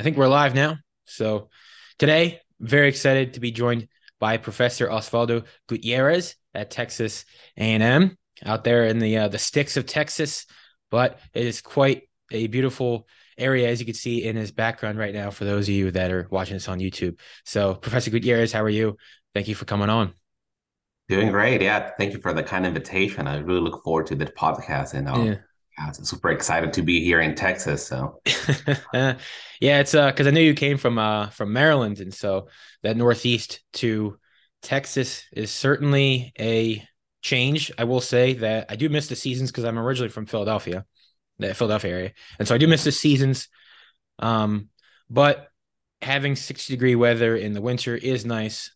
I think we're live now. So today, very excited to be joined by Professor Osvaldo Gutierrez at Texas A&M out there in the uh, the sticks of Texas. But it is quite a beautiful area, as you can see in his background right now. For those of you that are watching this on YouTube, so Professor Gutierrez, how are you? Thank you for coming on. Doing great. Yeah, thank you for the kind invitation. I really look forward to the podcast and. Um, yeah I'm super excited to be here in Texas. So, yeah, it's uh because I knew you came from uh from Maryland, and so that Northeast to Texas is certainly a change. I will say that I do miss the seasons because I'm originally from Philadelphia, the Philadelphia area, and so I do miss the seasons. Um, but having 60 degree weather in the winter is nice.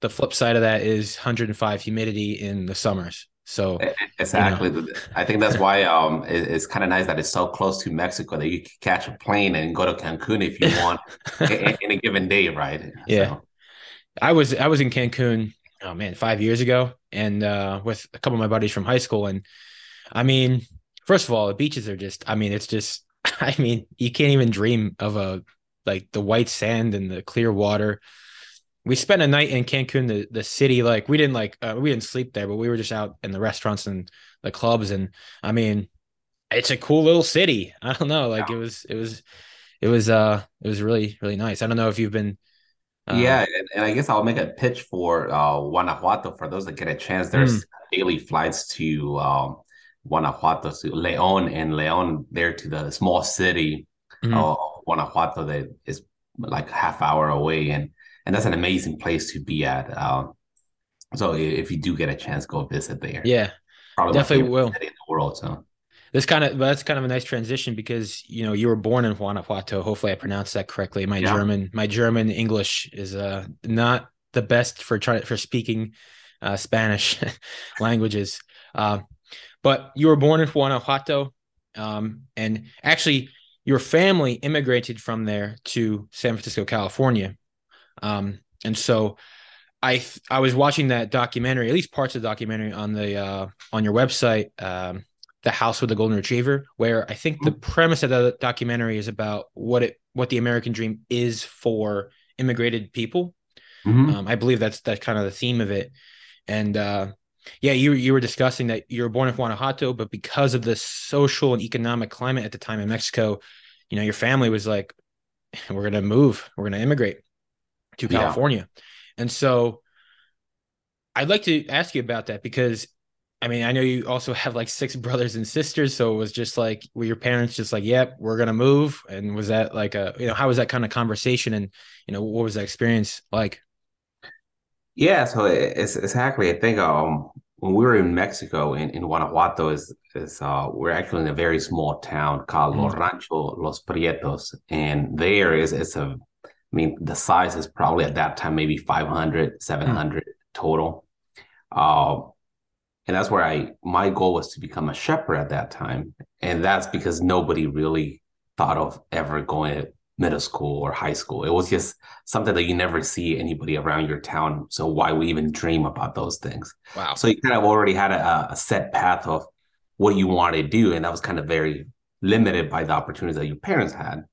The flip side of that is 105 humidity in the summers. So exactly, you know. I think that's why um it, it's kind of nice that it's so close to Mexico that you can catch a plane and go to Cancun if you want in, in, a given day, right? Yeah, so. I was I was in Cancun. Oh man, five years ago, and uh, with a couple of my buddies from high school, and I mean, first of all, the beaches are just. I mean, it's just. I mean, you can't even dream of a like the white sand and the clear water we spent a night in Cancun, the, the city. Like we didn't like uh, we didn't sleep there, but we were just out in the restaurants and the clubs. And I mean, it's a cool little city. I don't know, like yeah. it was it was it was uh it was really really nice. I don't know if you've been. Uh, yeah, and, and, I guess I'll make a pitch for uh, Guanajuato for those that get a chance. There's mm. daily flights to um, Guanajuato to Leon and Leon there to the small city mm. of Guanajuato that is like half hour away and and that's an amazing place to be at. Um, so if you do get a chance, go visit there. Yeah, Probably definitely will. in the world. So this kind of that's kind of a nice transition because you know you were born in Guanajuato. Hopefully, I pronounced that correctly. My yeah. German, my German English is uh not the best for trying for speaking uh, Spanish languages. Uh, but you were born in Guanajuato, um, and actually your family immigrated from there to San Francisco, California. Um, and so I I was watching that documentary, at least parts of the documentary on the uh, on your website, um, the House with the Golden Retriever, where I think the mm-hmm. premise of the documentary is about what it what the American dream is for immigrated people. Mm-hmm. Um, I believe that's that kind of the theme of it. And uh, yeah, you you were discussing that you were born in Guanajuato, but because of the social and economic climate at the time in Mexico, you know, your family was like, "We're gonna move, we're gonna immigrate." To California. Yeah. And so I'd like to ask you about that because I mean, I know you also have like six brothers and sisters. So it was just like, were your parents just like, yep, we're going to move? And was that like a, you know, how was that kind of conversation? And, you know, what was that experience like? Yeah. So it's exactly, I think, um, when we were in Mexico in, in Guanajuato is, is, uh, we're actually in a very small town called mm-hmm. Los Rancho Los Prietos. And there is, it's a I mean, the size is probably at that time maybe 500, 700 mm. total. Uh, and that's where I my goal was to become a shepherd at that time, and that's because nobody really thought of ever going to middle school or high school. It was just something that you never see anybody around your town. So why would we even dream about those things? Wow! So you kind of already had a, a set path of what you wanted to do, and that was kind of very limited by the opportunities that your parents had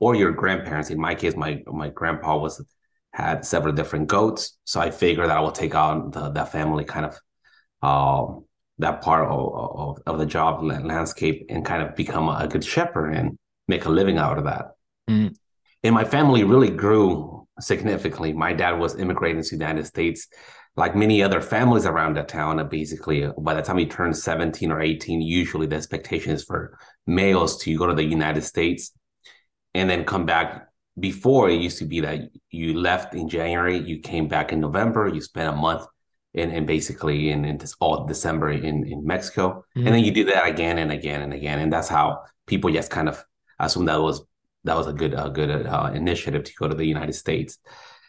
or your grandparents. In my case, my my grandpa was had several different goats, so I figured that I would take on the, that family kind of uh, that part of, of, of the job landscape and kind of become a, good shepherd and make a living out of that. Mm. And my family really grew significantly. My dad was immigrating to the United States, like many other families around that town. And basically, by the time he turned 17 or 18, usually the expectation is for males to go to the United States and then come back before it used to be that you left in January, you came back in November, you spent a month in, in basically in, in this all December in, in Mexico. Mm-hmm. And then you did that again and again and again. And that's how people just kind of assumed that was that was a good a good uh, initiative to go to the United States.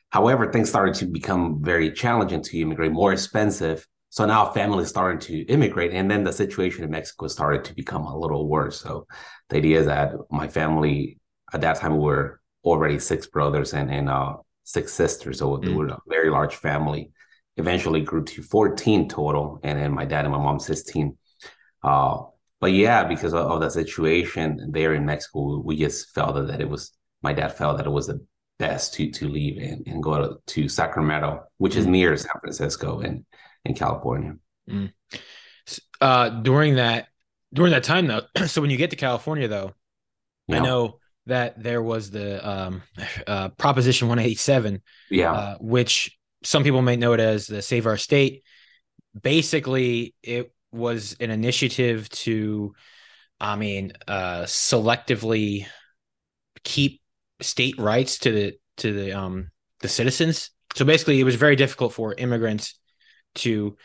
However, things started to become very challenging to immigrate, more expensive. So now families started to immigrate, and then the situation in Mexico started to become a little worse. So the idea is that my family at that time we were already six brothers and and uh, six sisters, so mm. we were a very large family. Eventually grew to fourteen total, and then my dad and my mom sixteen. Uh, but yeah, because of, of the situation there in Mexico, we just felt that, that it was my dad felt that it was the best to to leave and, and go to, to Sacramento, which is mm. near San Francisco in in California. Mm. Uh, during that during that time though, so when you get to California though, yeah. I know that there was the um, uh, Proposition 187, yeah, uh, which some people may know it as the Save Our State. Basically, it was an initiative to, I mean, uh, selectively keep state rights to the to the um the citizens. So basically, it was very difficult for immigrants to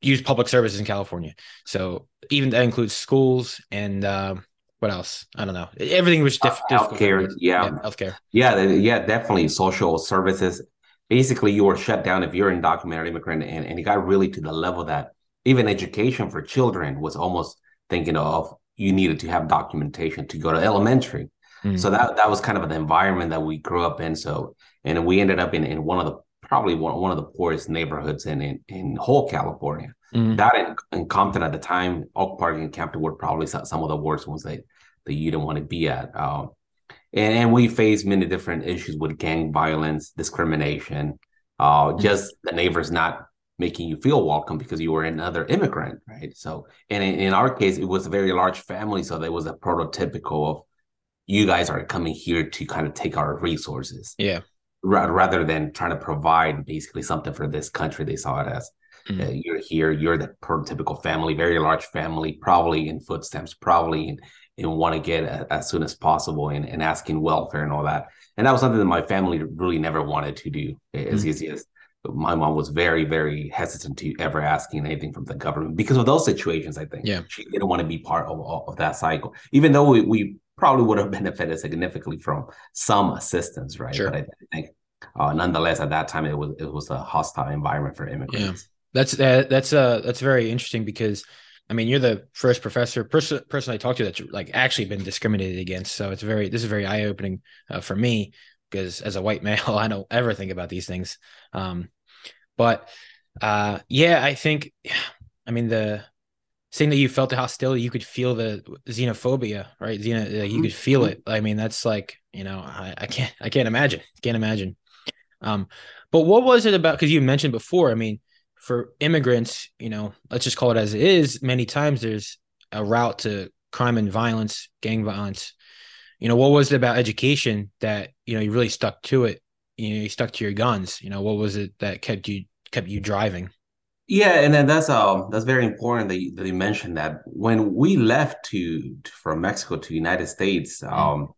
use public services in California. So even that includes schools and uh, what else? I don't know. Everything was diff- uh, healthcare. Yeah. yeah, healthcare. Yeah, yeah, definitely social services. Basically, you were shut down if you're an undocumented immigrant, and, and it got really to the level that even education for children was almost thinking of you needed to have documentation to go to elementary. Mm-hmm. So that that was kind of an environment that we grew up in. So and we ended up in, in one of the probably one, one of the poorest neighborhoods in in, in whole California. Mm-hmm. That in, Compton at the time, Oak Park and Campton were probably some, of the worst ones that that you didn't want to be at. Um, and, and, we faced many different issues with gang violence, discrimination, uh, mm-hmm. just the neighbors not making you feel welcome because you were another immigrant, right? So, and in, in our case, it was a very large family, so there was a prototypical of you guys are coming here to kind of take our resources. Yeah. rather than trying to provide basically something for this country, they saw it as mm. uh, you're here, you're the prototypical family, very large family, probably in footsteps, probably in, and want to get a, as soon as possible and, and asking welfare and all that. And that was something that my family really never wanted to do as mm. easy as my mom was very, very hesitant to ever asking anything from the government because of those situations. I think yeah. she didn't want to be part of, of that cycle, even though we, we probably would have benefited significantly from some assistance, right? Sure. But I think uh, nonetheless, at that time, it was it was a hostile environment for immigrants. That's uh, that's uh that's very interesting because I mean you're the first professor person person I talked to that's like actually been discriminated against. So it's very this is very eye opening uh, for me because as a white male I don't ever think about these things. Um, but uh, yeah, I think I mean the saying that you felt the hostility, you could feel the xenophobia, right? Xeno, you could feel mm-hmm. it. I mean, that's like, you know, I, I can't, I can't imagine, can't imagine. Um, but what was it about? Because you mentioned before, I mean, for immigrants, you know, let's just call it as it is. Many times there's a route to crime and violence, gang violence. You know, what was it about education that you know you really stuck to it? You know, you stuck to your guns. You know, what was it that kept you kept you driving? Yeah, and then that's um that's very important that you, that you mentioned that when we left to, to from Mexico to United States, mm-hmm. um,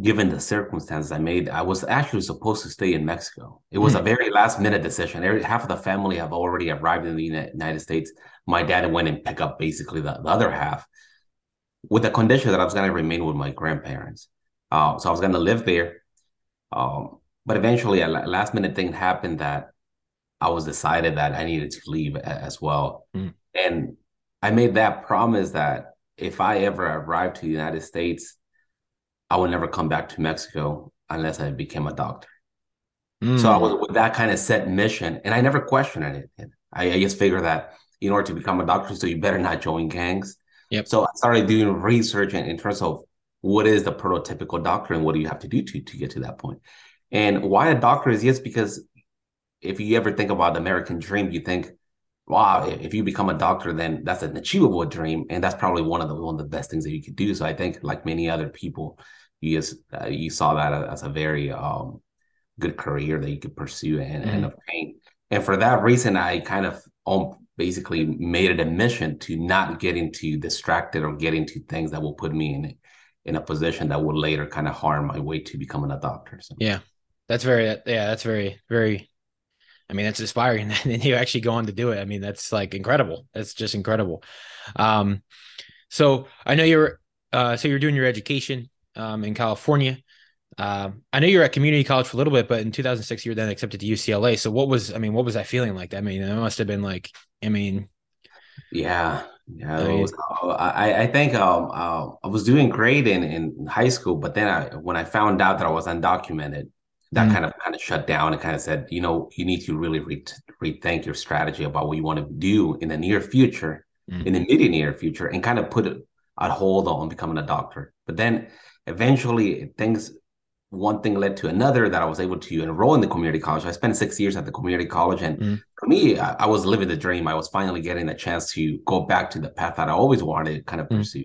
given the circumstances I made, I was actually supposed to stay in Mexico. It was mm. a very last minute decision. Every, half of the family have already arrived in the United States. My dad went and picked up basically the, the other half with the condition that I was going to remain with my grandparents. Uh, so I was going to live there. Um, but eventually, a last minute thing happened that I was decided that I needed to leave as well. Mm. And I made that promise that if I ever arrived to the United States, I would never come back to Mexico unless I became a doctor. Mm. So I was with that kind of set mission, and I never questioned it. I, I just figured that in order to become a doctor, so you better not join gangs. Yep. So I started doing research in, in terms of what is the prototypical doctor and what do you have to do to to get to that point. And why a doctor is yes, because if you ever think about the American dream, you think, wow, if you become a doctor, then that's an achievable dream, and that's probably one of the one of the best things that you could do. So I think, like many other people, you just uh, you saw that as a very um, good career that you could pursue and, mm-hmm. and obtain. And for that reason, I kind of um, basically made it a mission to not get into distracted or get into things that will put me in in a position that would later kind of harm my way to becoming a doctor. So. Yeah, that's very yeah, that's very very I mean, that's inspiring. And you actually go on to do it. I mean, that's like incredible. That's just incredible. Um, so I know you're, uh, so you're doing your education um, in California. Um, I know you're at community college for a little bit, but in 2006 you were then accepted to UCLA. So what was, I mean, what was that feeling like? I mean, it must have been like, I mean, yeah, yeah. I, mean, was, I, I think um, uh, I was doing great in, in high school, but then I, when I found out that I was undocumented, that mm kind of kind of shut down and kind of said, you know, you need to really re- rethink your strategy about what you want to do in the near future, mm in the mid near future, and kind of put on hold on becoming a doctor. But then eventually things one thing led to another that I was able to enroll in the community college. I spent six years at the community college, and mm. for me, I, I, was living the dream. I was finally getting a chance to go back to the path that I always wanted to kind of mm. pursue.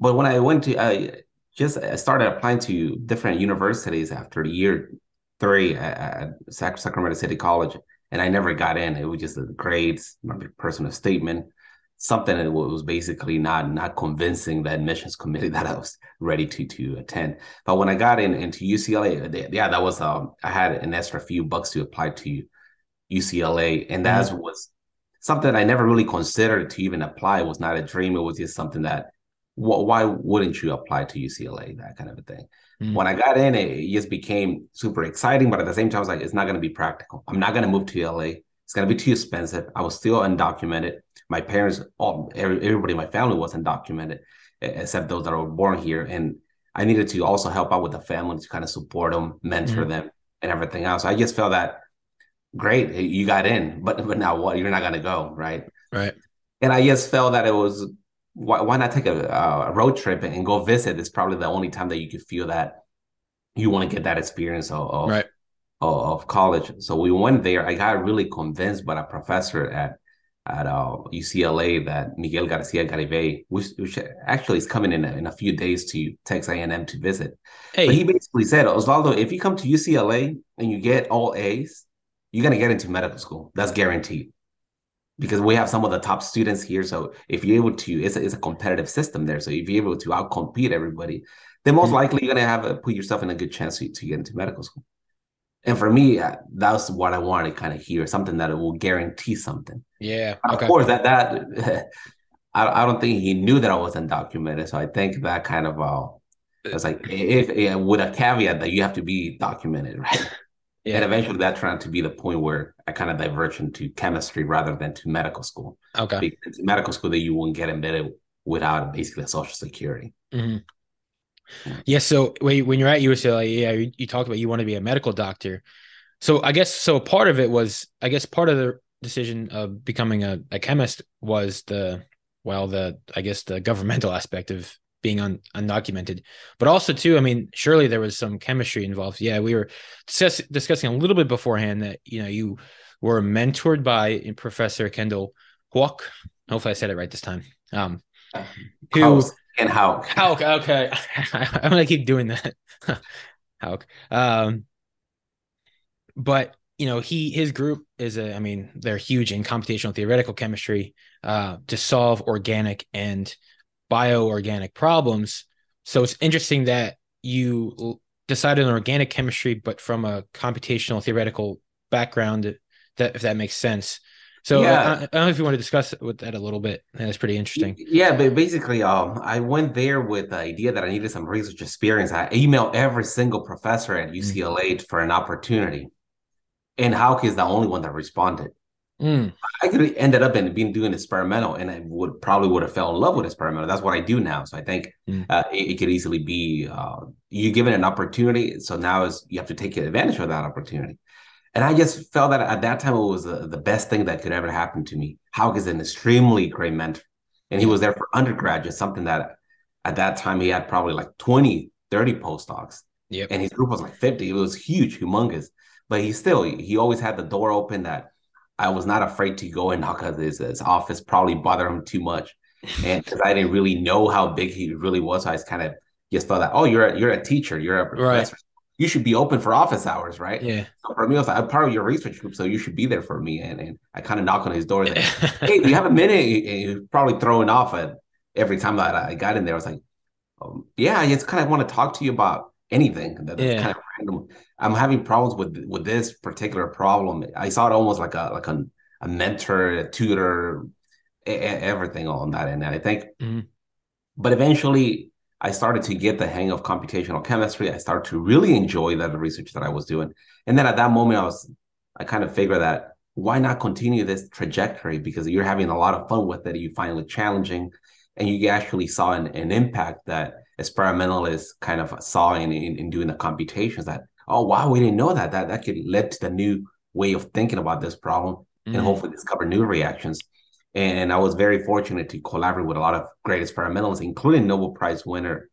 But when I went to, I just I started applying to different universities after year three at, at Sacramento City College, and I never got in. It was just the grades, my personal statement something that was basically not not convincing the admissions committee that I was ready to to attend. But when I got in into UCLA, yeah, that was um I had an extra few bucks to apply to UCLA, and that mm-hmm. was something I never really considered to even apply. It was not a dream. It was just something that why wouldn't you apply to UCLA? That kind of a thing. Mm-hmm. When I got in, it just became super exciting, but at the same time, I was like, it's not going to be practical. I'm not going to move to LA. It's going to be too expensive. I was still undocumented. My parents, all everybody in my family was undocumented, except those that were born here. And I needed to also help out with the family to kind of support them, mentor mm-hmm. them, and everything else. So I just felt that great, you got in, but but now what? You're not going to go, right? Right. And I just felt that it was why, why not take a, a road trip and go visit? It's probably the only time that you could feel that you want to get that experience of, of right of college. So we went there. I got really convinced by a professor at at uh, UCLA that Miguel Garcia Garibay, which, which actually is coming in a, in a few days to Texas A&M to visit. Hey. But he basically said, Osvaldo, if you come to UCLA and you get all A's, you're going to get into medical school. That's guaranteed. Because we have some of the top students here. So if you're able to, it's a, it's a competitive system there. So if you're able to outcompete everybody, then most mm-hmm. likely you're going to have a, put yourself in a good chance to, to get into medical school. And for me, uh, that's what I wanted to kind of hear something that will guarantee something. Yeah. Okay. Of course, that that I, I don't think he knew that I was undocumented. So I think that kind of uh, it's like if, if with a caveat that you have to be documented, right? Yeah. And eventually that turned out to be the point where I kind of diverged into chemistry rather than to medical school. Okay. Because medical school that you wouldn't get admitted without basically a social security. Mm-hmm. Yeah. So when you're at UCLA, yeah, you, you talked about you want to be a medical doctor. So I guess so. Part of it was, I guess, part of the decision of becoming a, a chemist was the well, the I guess the governmental aspect of being un, undocumented, but also too. I mean, surely there was some chemistry involved. Yeah, we were discuss, discussing a little bit beforehand that you know you were mentored by Professor Kendall Huck. Hopefully, I said it right this time. Um, who and Houk. Houk, okay. I'm gonna keep doing that. Houk. Um, but you know, he his group is a, I mean, they're huge in computational theoretical chemistry uh, to solve organic and bioorganic problems. So it's interesting that you decided on organic chemistry, but from a computational theoretical background. That if that makes sense. So yeah. I, I, don't know if you want to discuss with that a little bit. That's pretty interesting. Yeah, but basically, um, I went there with the idea that I needed some research experience. I emailed every single professor at UCLA mm. for an opportunity, and Houk is the only one that responded. Mm. I could have ended up in being doing experimental, and I would probably would have fell in love with experimental. That's what I do now. So I think mm. uh, it, it, could easily be uh, you given an opportunity. So now is you have to take advantage of that opportunity. And I just felt that at that time it was uh, the best thing that could ever happen to me. Houk is an extremely great mentor. And he was there for undergraduate, something that at that time he had probably like 20, 30 postdocs. Yep. And his group was like 50. It was huge, humongous. But he still, he always had the door open that I was not afraid to go and knock at his, his office, probably bother him too much. And because I didn't really know how big he really was, so I just kind of just felt that, oh, you're a, you're a teacher, you're a professor. Right you should be open for office hours, right? Yeah. So for me, I was like, I'm part of your research group, so you should be there for me. And, and I kind of knock on his door. Like, hey, do you have a minute? And he was probably throwing off at every time that I got in there. I was like, um, yeah, I just kind of want to talk to you about anything. That, yeah. kind of random. I'm having problems with with this particular problem. I saw it almost like a like a, a mentor, a tutor, a, everything on that. And I think, mm-hmm. but eventually I started to get the hang of computational chemistry. I started to really enjoy that research that I was doing. And then at that moment, I was, I kind of figured that why not continue this trajectory? Because you're having a lot of fun with it. You find it challenging and you actually saw an, an impact that experimentalists kind of saw in, in, in doing the computations that, oh, wow, we didn't know that. That, that could lead to the new way of thinking about this problem mm-hmm. and hopefully discover new reactions. And I was very fortunate to collaborate with a lot of great experimentalists, including Nobel Prize winner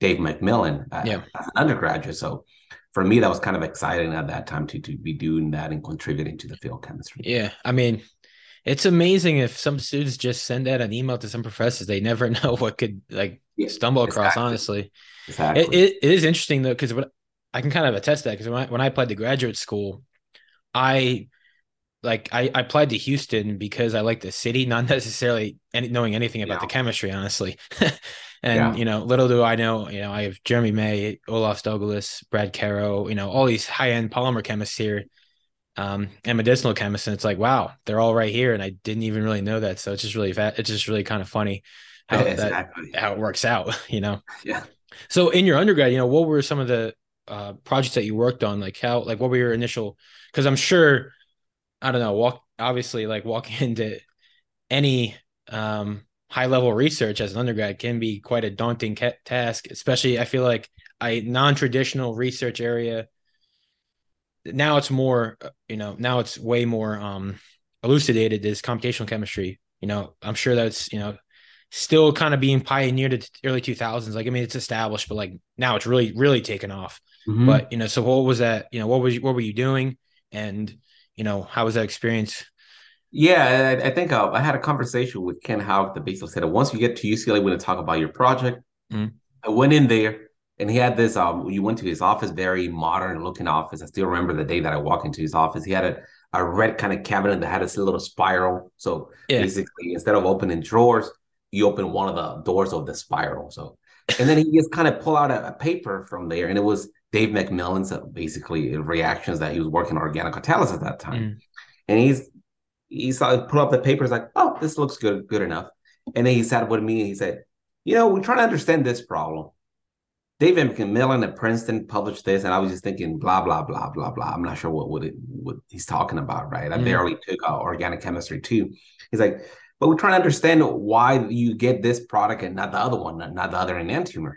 Dave MacMillan uh, yeah. as an undergraduate. So for me, that was kind of exciting at that time to to be doing that and contributing to the field chemistry. Yeah, I mean, it's amazing if some students just send out an email to some professors. They never know what could like yeah, stumble across. Exactly. Honestly, exactly. It, it, it is interesting though because what I can kind of attest that because when I, when I applied to graduate school, I like I, I applied to Houston because I like the city, not necessarily any, knowing anything about yeah. the chemistry, honestly. and yeah. you know, little do I know, you know, I have Jeremy May, Olaf Daugulis, Brad Caro, you know, all these high end polymer chemists here, um, and medicinal chemists, and it's like, wow, they're all right here, and I didn't even really know that. So it's just really fat. It's just really kind of funny how yeah, exactly. that how it works out, you know. Yeah. So in your undergrad, you know, what were some of the uh, projects that you worked on? Like how, like what were your initial? Because I'm sure I don't know, walk obviously like walking into any um, high level research as an undergrad can be quite a daunting ca- task, especially I feel like a non traditional research area. Now it's more, you know, now it's way more um, elucidated is computational chemistry. You know, I'm sure that's, you know, still kind of being pioneered the early 2000s. Like, I mean, it's established, but like now it's really, really taken off. Mm-hmm. But, you know, so what was that, you know, what was, what were you doing? And, you know, how was that experience? Yeah, I, I think uh, I had a conversation with Ken Houk, the basically said that once you get to UCLA, we're going to talk about your project. Mm. I went in there and he had this. Um, you went to his office, very modern looking office. I still remember the day that I walked into his office. He had a, a red kind of cabinet that had this little spiral. So yeah. basically, instead of opening drawers, you open one of the doors of the spiral. So, and then he just kind of pull out a, a paper from there, and it was Dave MacMillan's uh, basically reactions that he was working on organocatalysis at that time. Mm. And he's he saw put up the papers like, oh, this looks good, good enough. And then he sat with me and he said, you know, we're trying to understand this problem. David McMillan at Princeton published this, and I was just thinking, blah blah blah blah blah. I'm not sure what what, it, what he's talking about, right? I mm. barely took uh, organic chemistry too. He's like, but we're trying to understand why you get this product and not the other one, not, not the other enantiomer.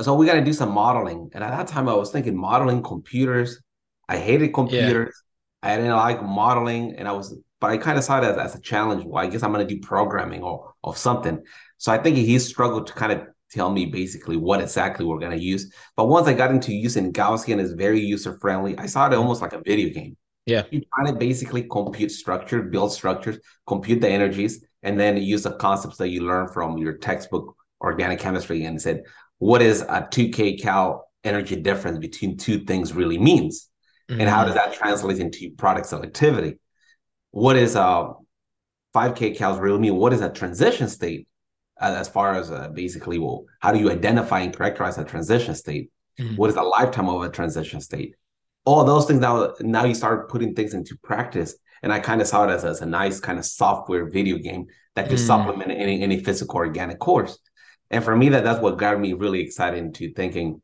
So we got to do some modeling. And at that time, I was thinking modeling computers. I hated computers. Yeah. I didn't like modeling, and I was, but I kind of saw it as, as a challenge. Well, I guess I'm going to do programming or of something. So I think he struggled to kind of tell me basically what exactly we're going to use. But once I got into using Gaussian, is very user friendly. I saw it almost like a video game. Yeah, you try to basically compute structure, build structures, compute the energies, and then use the concepts that you learn from your textbook organic chemistry and said what is a 2k cal energy difference between two things really means? Mm-hmm. and how does that translate into product selectivity? What is a 5k cals really mean? What is a transition state uh, as far as uh, basically well how do you identify and characterize a transition state? Mm-hmm. what is the lifetime of a transition state? All those things now now you start putting things into practice. And i kind of saw it as, as a nice kind of software video game that could mm. supplement any, any physical organic course and for me, that that's what got me really excited into thinking,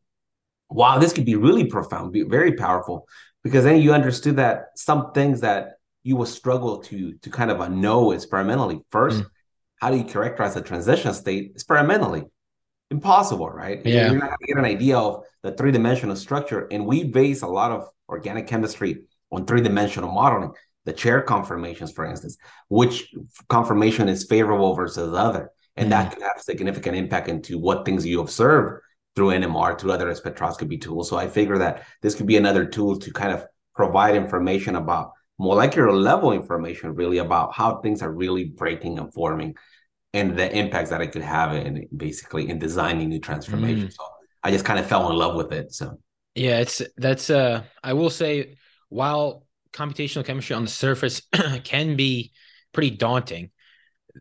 wow, this could be really profound, be very powerful. Because then you understood that some things that you will struggle to to kind of know experimentally. First, mm. how do you characterize a transition state experimentally? Impossible, right? Yeah. You're not gonna get an idea of the three-dimensional structure. And we base a lot of organic chemistry on three-dimensional modeling. The chair conformations, for instance, which conformation is favorable versus the other and that mm. can have significant impact into what things you observe through NMR, through other spectroscopy tools. So I figure that this could be another tool to kind of provide information about molecular level information, really about how things are really breaking and forming, and the impacts that it could have in basically in designing new transformations. Mm. So I just kind of fell in love with it. So yeah, it's that's uh I will say while computational chemistry on the surface can be pretty daunting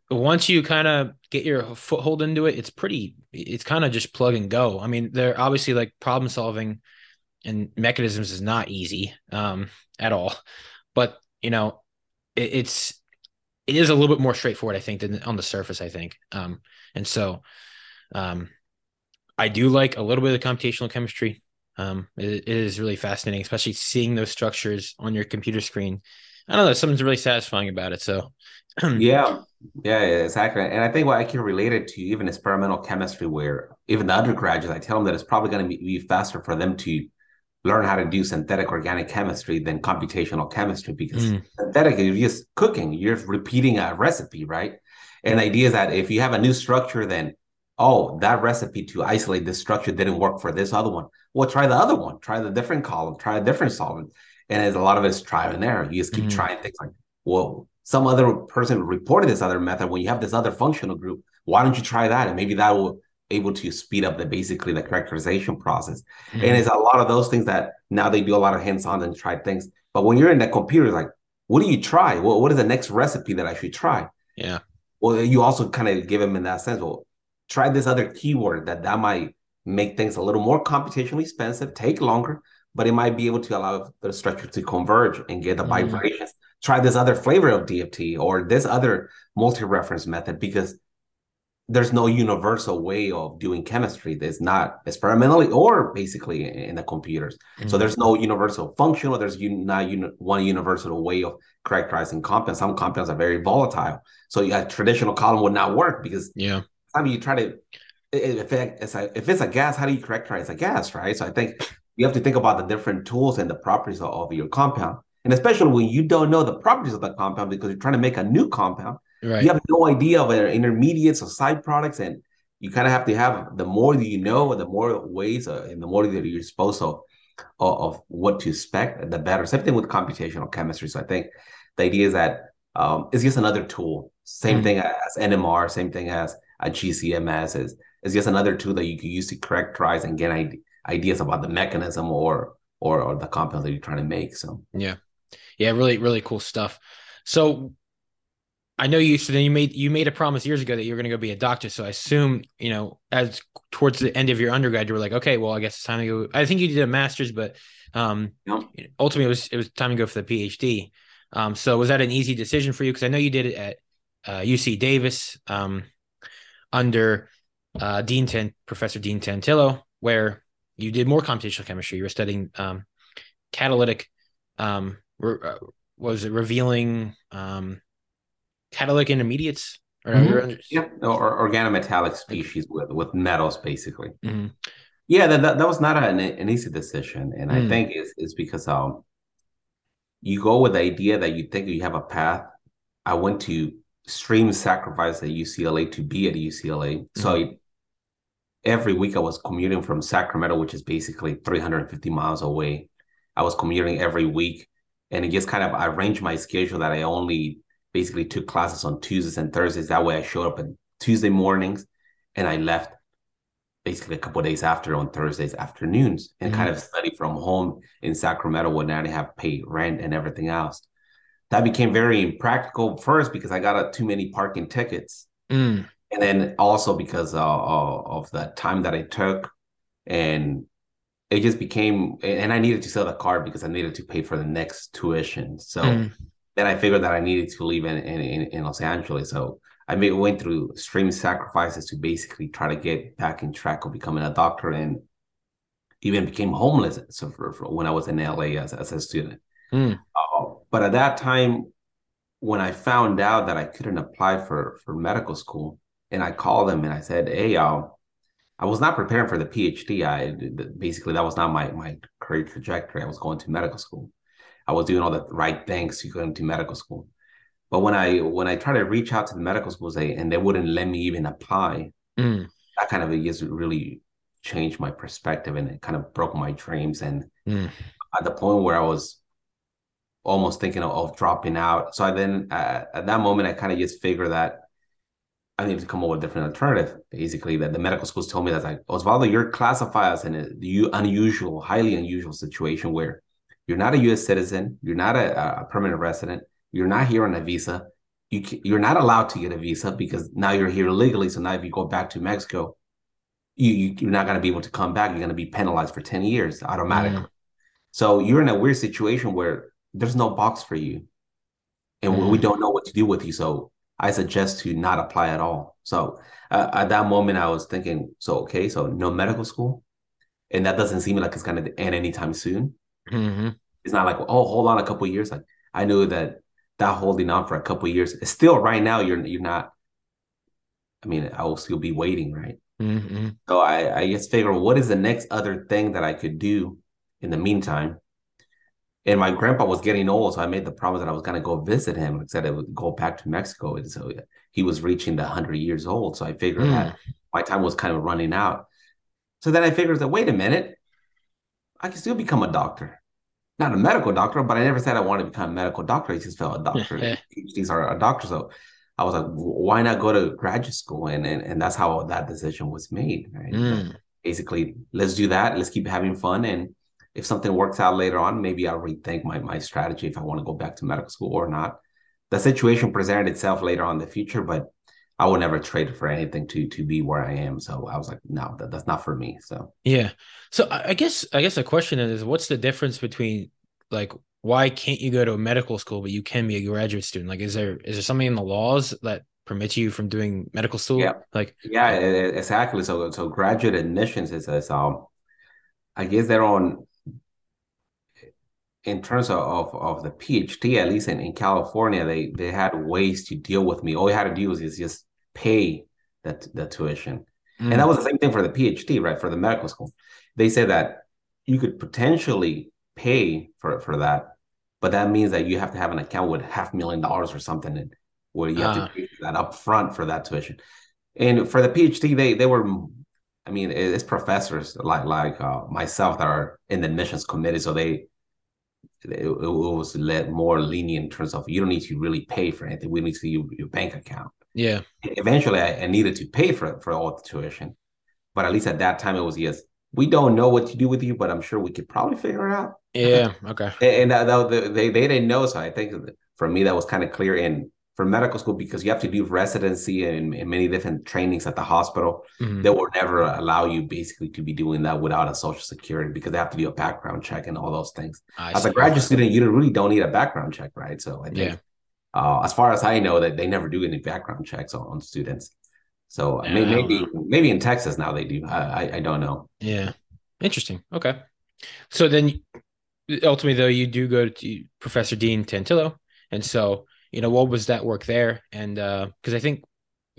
once you kind of get your foothold into it, it's pretty, it's kind of just plug and go. I mean, they're obviously like problem solving and mechanisms is not easy um, at all, but you know, it, it's, it is a little bit more straightforward, I think, than on the surface, I think. Um, and so, um, I do like a little bit of computational chemistry. Um, it, it is really fascinating, especially seeing those structures on your computer screen. I don't know, something's really satisfying about it. So, yeah, yeah, exactly. And I think what I can relate it to even experimental chemistry, where even the undergraduates, I tell them that it's probably going to be faster for them to learn how to do synthetic organic chemistry than computational chemistry because mm. synthetic you're just cooking, you're repeating a recipe, right? And the idea is that if you have a new structure, then oh, that recipe to isolate this structure didn't work for this other one. Well, try the other one. Try the different column. Try a different solvent. And as a lot of it's trial and error. You just keep mm-hmm. trying things like, well, some other person reported this other method. When you have this other functional group, why don't you try that? And maybe that will able to speed up the basically the characterization process. Mm-hmm. And it's a lot of those things that now they do a lot of hands-on and try things. But when you're in the computer, like, what do you try? What, what is the next recipe that I should try? Yeah. Well, you also kind of give them in that sense. Well, try this other keyword that that might make things a little more computationally expensive, take longer, but it might be able to allow the structure to converge and get the mm-hmm. vibrations. Try this other flavor of DFT or this other multi-reference method because there's no universal way of doing chemistry. There's not experimentally or basically in the computers. Mm-hmm. So there's no universal functional. There's not one universal way of characterizing compounds. Some compounds are very volatile. So a traditional column would not work because yeah, I mean you try to if it's a, if it's a gas, how do you characterize a gas, right? So I think you have to think about the different tools and the properties of, of your compound, and especially when you don't know the properties of the compound because you're trying to make a new compound Right. You have no idea of their intermediates or side products, and you kind of have to have the more that you know, the more ways, uh, and the more that you're exposed of, of what to expect, the better. Same thing with computational chemistry. So I think the idea is that um, it's just another tool. Same mm thing as NMR, same thing as a GCMS is is just another tool that you can use to characterize and get ideas about the mechanism or or or the compound that you're trying to make. So yeah, yeah, really really cool stuff. So I know you so you made you made a promise years ago that you were going to go be a doctor. So I assume you know as towards the end of your undergrad, you were like, okay, well, I guess it's time to go. I think you did a master's, but um, ultimately it was it was time to go for the PhD. Um, so was that an easy decision for you? Because I know you did it at uh, UC Davis um, under uh, Dean Tan- Professor Dean Tantillo, where you did more computational chemistry. You were studying um, catalytic. Re- uh, was it revealing? Um, catalytic intermediates or mm-hmm. yeah or organometallic species with with metals basically mm-hmm. yeah that, that, that was not an, an easy decision and mm. i think it's, it's because um you go with the idea that you think you have a path i went to stream sacrifice at ucla to be at ucla mm-hmm. so I, every week i was commuting from sacramento which is basically 350 miles away i was commuting every week and it just kind of i arranged my schedule that i only basically took classes on Tuesdays and Thursdays. That way I showed up on Tuesday mornings and I left basically a couple days after on Thursdays afternoons and mm-hmm. kind of study from home in Sacramento when I didn't have pay rent and everything else. That became very impractical first because I got uh, too many parking tickets. Mm. And then also because uh, uh, of the time that I took and it just became and I needed to sell the car because I needed to pay for the next tuition. So mm then I figured that I needed to live in in, in Los Angeles. So I made, went through extreme sacrifices to basically try to get back in track of becoming a doctor and even became homeless so for, for when I was in LA as, as a student. Mm. Uh, but at that time, when I found out that I couldn't apply for, for medical school, and I called them and I said, hey, uh, I was not preparing for the PhD. I basically that was not my my career trajectory. I was going to medical school. I was doing all the right things to go into medical school. But when I when I tried to reach out to the medical schools, they and they wouldn't let me even apply. Mm. That kind of just really changed my perspective and it kind of broke my dreams. And mm. at the point where I was almost thinking of, of dropping out, so I then uh, at that moment I kind of just figured that I needed to come up with a different alternative. Basically, that the medical schools told me that like Osvaldo, you're classified as an unusual, highly unusual situation where you're not a U.S. citizen. You're not a, a permanent resident. You're not here on a visa. You you're not allowed to get a visa because now you're here legally. So now if you go back to Mexico, you, you are not going to be able to come back. You're going to be penalized for ten years automatically. Mm. So you're in a weird situation where there's no box for you, and mm. we don't know what to do with you. So I suggest to not apply at all. So uh, at that moment, I was thinking, so okay, so no medical school, and that doesn't seem like it's going to end anytime soon. Mm-hmm. It's not like, oh, hold on a couple years. Like I knew that that holding on for a couple years. Still, right now, you're you're not. I mean, I will still be waiting, right? Mm-hmm. So I I just figure, what is the next other thing that I could do in the meantime? And my grandpa was getting old, so I made the promise that I was going to go visit him. I said I would go back to Mexico, and so he was reaching the hundred years old. So I figured mm. that my time was kind of running out. So then I figured that wait a minute, I can still become a doctor. Not a medical doctor, but I never said I wanted to become a medical doctor. I just felt a doctor. These are a doctor. So I was like, why not go to graduate school? And and, and that's how that decision was made. Right? Mm. Basically, let's do that. Let's keep having fun. And if something works out later on, maybe I'll rethink my my strategy if I want to go back to medical school or not. The situation presented itself later on in the future, but I would never trade for anything to to be where I am. So I was like, no, that, that's not for me. So yeah. So I guess I guess the question is, what's the difference between like why can't you go to a medical school but you can be a graduate student? Like, is there is there something in the laws that permits you from doing medical school? Yeah. Like yeah, exactly. So so graduate admissions is, is um, I guess they're on in terms of, of, of the PhD, at least in, in California, they they had ways to deal with me. All you had to do was is just pay that the tuition. Mm. And that was the same thing for the PhD, right? For the medical school. They said that you could potentially pay for, for that, but that means that you have to have an account with half a million dollars or something and where you have uh. to ah. pay that up front for that tuition. And for the PhD, they they were I mean, it's professors like like uh, myself that are in the admissions committee, so they it, it was let more lenient in terms of you don't need to really pay for anything. We need to see your, your bank account. Yeah. Eventually, I, I, needed to pay for for all the tuition, but at least at that time, it was yes. We don't know what to do with you, but I'm sure we could probably figure it out. Yeah. Okay. and, and that, they they didn't know, so I think for me that was kind of clear. And for medical school, because you have to do residency and, and many different trainings at the hospital, mm-hmm. they will never allow you basically to be doing that without a social security because they have to do a background check and all those things. I As a graduate student, you really don't need a background check, right? So I think. Yeah uh, as far as I know, that they never do any background checks on, on students. So yeah, maybe maybe in Texas now they do. I, I, I don't know. Yeah, interesting. Okay, so then ultimately though you do go to Professor Dean Tantillo, and so you know what was that work there? And because uh, I think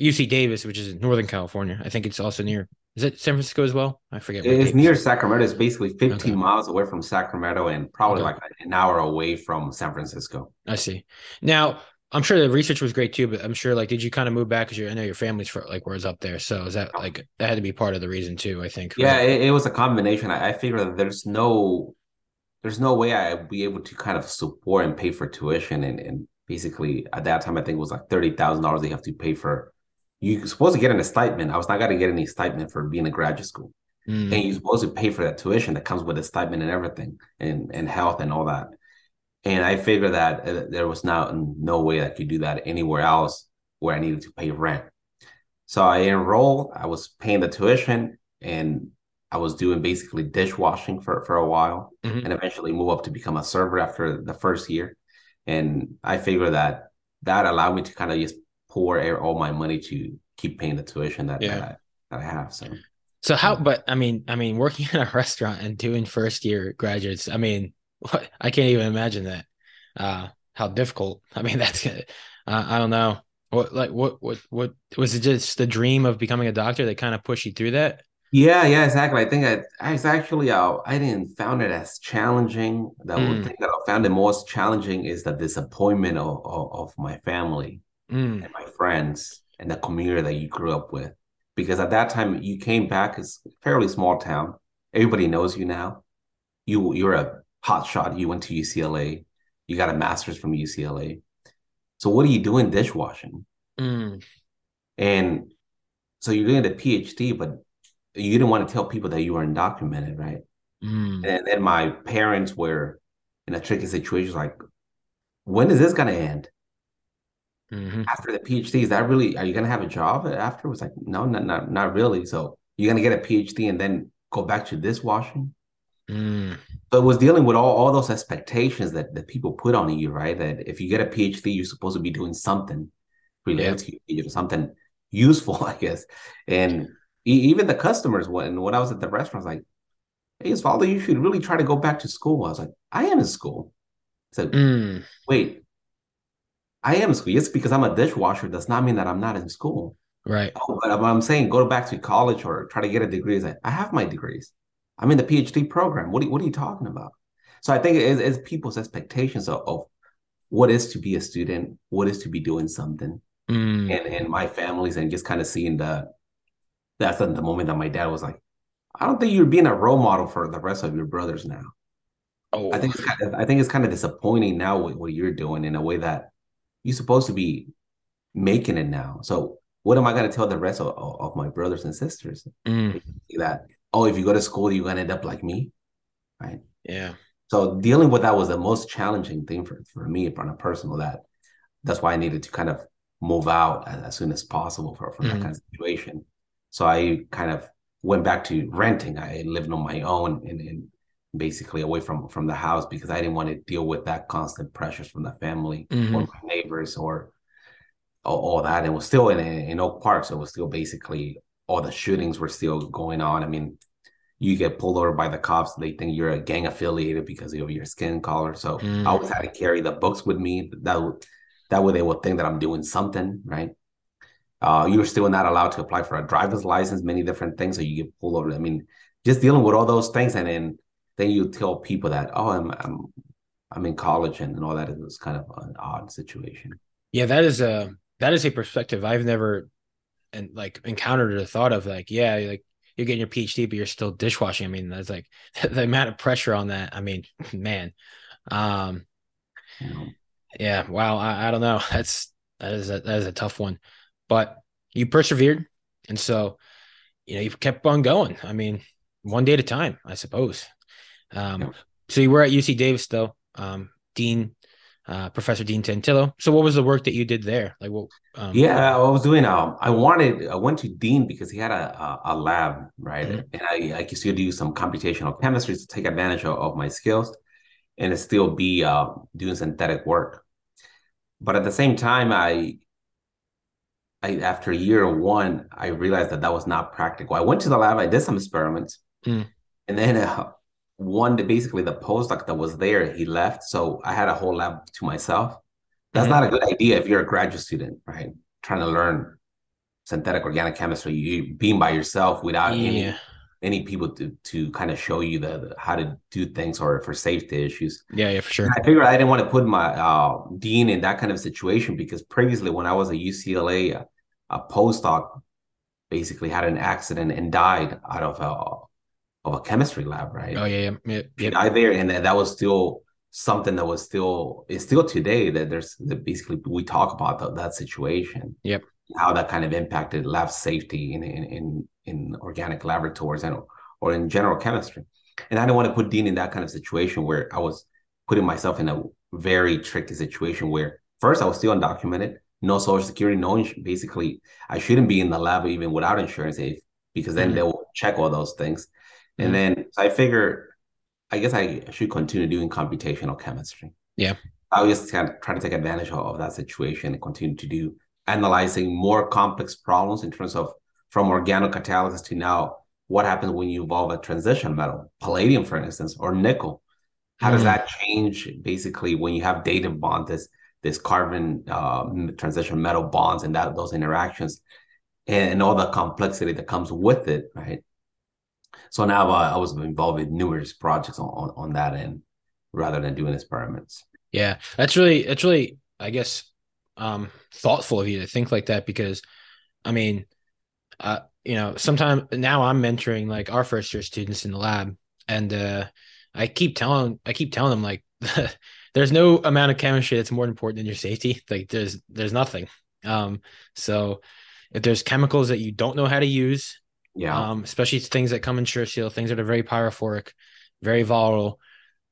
UC Davis, which is in Northern California, I think it's also near. Is it San Francisco as well? I forget. It's near Sacramento. It's basically 15 okay. miles away from Sacramento and probably okay. like an hour away from San Francisco. I see. Now, I'm sure the research was great too, but I'm sure like, did you kind of move back because I know your family's for, like was up there, so is that like that had to be part of the reason too? I think. Yeah, it, it, was a combination. I, I figured that there's no, there's no way I'd be able to kind of support and pay for tuition, and and basically at that time I think it was like thirty thousand dollars they have to pay for. You're supposed to get an stipend. I was not going to get any stipend for being a graduate school, mm. and you're supposed to pay for that tuition that comes with a stipend and everything, and and health and all that. And I figured that uh, there was now no way I could do that anywhere else where I needed to pay rent. So I enrolled, I was paying the tuition, and I was doing basically dishwashing for, for a while mm-hmm. and eventually move up to become a server after the first year. And I figured that that allowed me to kind of just pour all my money to keep paying the tuition that, yeah. that, I, that I have. So so how but I mean I mean working in a restaurant and doing first year graduates, I mean what I can't even imagine that. Uh, how difficult. I mean, that's uh, I don't know. What like what what what was it just the dream of becoming a doctor that kind of pushed you through that? Yeah, yeah, exactly. I think I, I was actually uh, I didn't found it as challenging. The mm. thing that I found the most challenging is the disappointment of, of, of my family mm. and my friends and the community that you grew up with. Because at that time you came back, it's a fairly small town. Everybody knows you now. You you're a hot shot. You went to UCLA. You got a master's from UCLA. So what are you doing dishwashing? Mm. And so you're doing the PhD, but you didn't want to tell people that you were undocumented, right? Mm. And then my parents were in a tricky situation, like, when is this gonna end? Mm-hmm. After the PhD, is that really are you gonna have a job after? It was like, no, not, not not really. So you're gonna get a PhD and then go back to dishwashing? Mm. But was dealing with all, all those expectations that, that people put on you, right? That if you get a PhD, you're supposed to be doing something related yeah. to something useful, I guess. And even the customers, when when I was at the restaurant, I was like, "Hey, Osvaldo, you should really try to go back to school." I was like, "I am in school." So mm. wait, I am in school. Yes, because I'm a dishwasher does not mean that I'm not in school. Right. Oh, but I'm saying go back to college or try to get a degree. Like, I have my degrees. I'm in the PhD program. What are, what are you talking about? So I think it's, it's people's expectations of, of, what is to be a student, what is to be doing something, mm. and and my families, and just kind of seeing the that's the moment that my dad was like, I don't think you're being a role model for the rest of your brothers now. Oh, I think it's kind of, I think it's kind of disappointing now with what you're doing in a way that you're supposed to be making it now. So what am I going to tell the rest of, of my brothers and sisters mm. that oh, if you go to school, you're going to end up like me, right? Yeah. So dealing with that was the most challenging thing for for me on a personal that that's why I needed to kind of move out as, as soon as possible for, for mm. that mm-hmm. kind of situation. So I kind of went back to renting. I lived on my own and, and basically away from from the house because I didn't want to deal with that constant pressures from the family mm-hmm. or my neighbors or all, all that. It was still in in Oak Park, so it was still basically all the shootings were still going on. I mean, you get pulled over by the cops, they think you're a gang affiliated because of your skin color. So mm. I always had to carry the books with me. That that way they will think that I'm doing something right. Uh, you're still not allowed to apply for a driver's license, many different things. So you get pulled over. I mean, just dealing with all those things, and then then you tell people that, oh, I'm I'm I'm in college and, and all that is kind of an odd situation. Yeah, that is a that is a perspective I've never and like encountered or thought of. Like, yeah, like you're getting your PhD, but you're still dishwashing. I mean, that's like the amount of pressure on that. I mean, man. Um, yeah, wow. I, I don't know. That's that is a, that is a tough one but you persevered. And so, you know, you kept on going. I mean, one day at a time, I suppose. Um. So you were at UC Davis, though, um, Dean, uh, Professor Dean Tantillo. So what was the work that you did there? Like, what? Um, yeah, I was doing. Um, I wanted. I went to Dean because he had a a, a lab, right? Mm-hmm. And I I could still do some computational chemistry to take advantage of, of my skills, and still be uh, doing synthetic work. But at the same time, I I, after year one, I realized that that was not practical. I went to the lab, I did some experiments, mm. and then uh, one, basically the postdoc that was there, he left, so I had a whole lab to myself. That's mm-hmm. not a good idea if you're a graduate student, right? Trying to learn synthetic organic chemistry, you being by yourself without yeah. any any people to to kind of show you the, the, how to do things or for safety issues. Yeah, yeah, for sure. And I figured I didn't want to put my uh, dean in that kind of situation because previously when I was at UCLA, a postdoc basically had an accident and died out of a of a chemistry lab, right? Oh yeah, yeah, yeah. Died there, and that was still something that was still is still today that there's that basically we talk about the, that situation. Yep. How that kind of impacted lab safety in in in, in organic laboratories and or in general chemistry. And I didn't want to put Dean in that kind of situation where I was putting myself in a very tricky situation where first I was still undocumented, no social security, no basically I shouldn't be in the lab even without insurance if, because then mm-hmm. they'll check all those things. Mm-hmm. And then so I figure I guess I should continue doing computational chemistry. Yeah. I was just kind of try to take advantage of that situation and continue to do analyzing more complex problems in terms of from organocatalysis to now what happens when you evolve a transition metal, palladium, for instance, or nickel. How does mm. that change basically when you have dative bond this this carbon uh, transition metal bonds and that those interactions and, and, all the complexity that comes with it, right? So now uh, I was involved in numerous projects on, on, on that end rather than doing experiments. Yeah, that's really that's really I guess um, thoughtful of you to think like that because I mean, uh, you know, sometimes now I'm mentoring like our first year students in the lab, and uh, I keep telling I keep telling them like there's no amount of chemistry that's more important than your safety. Like there's there's nothing. Um, so if there's chemicals that you don't know how to use, yeah, um, especially things that come in SureSeal, things that are very pyrophoric, very volatile,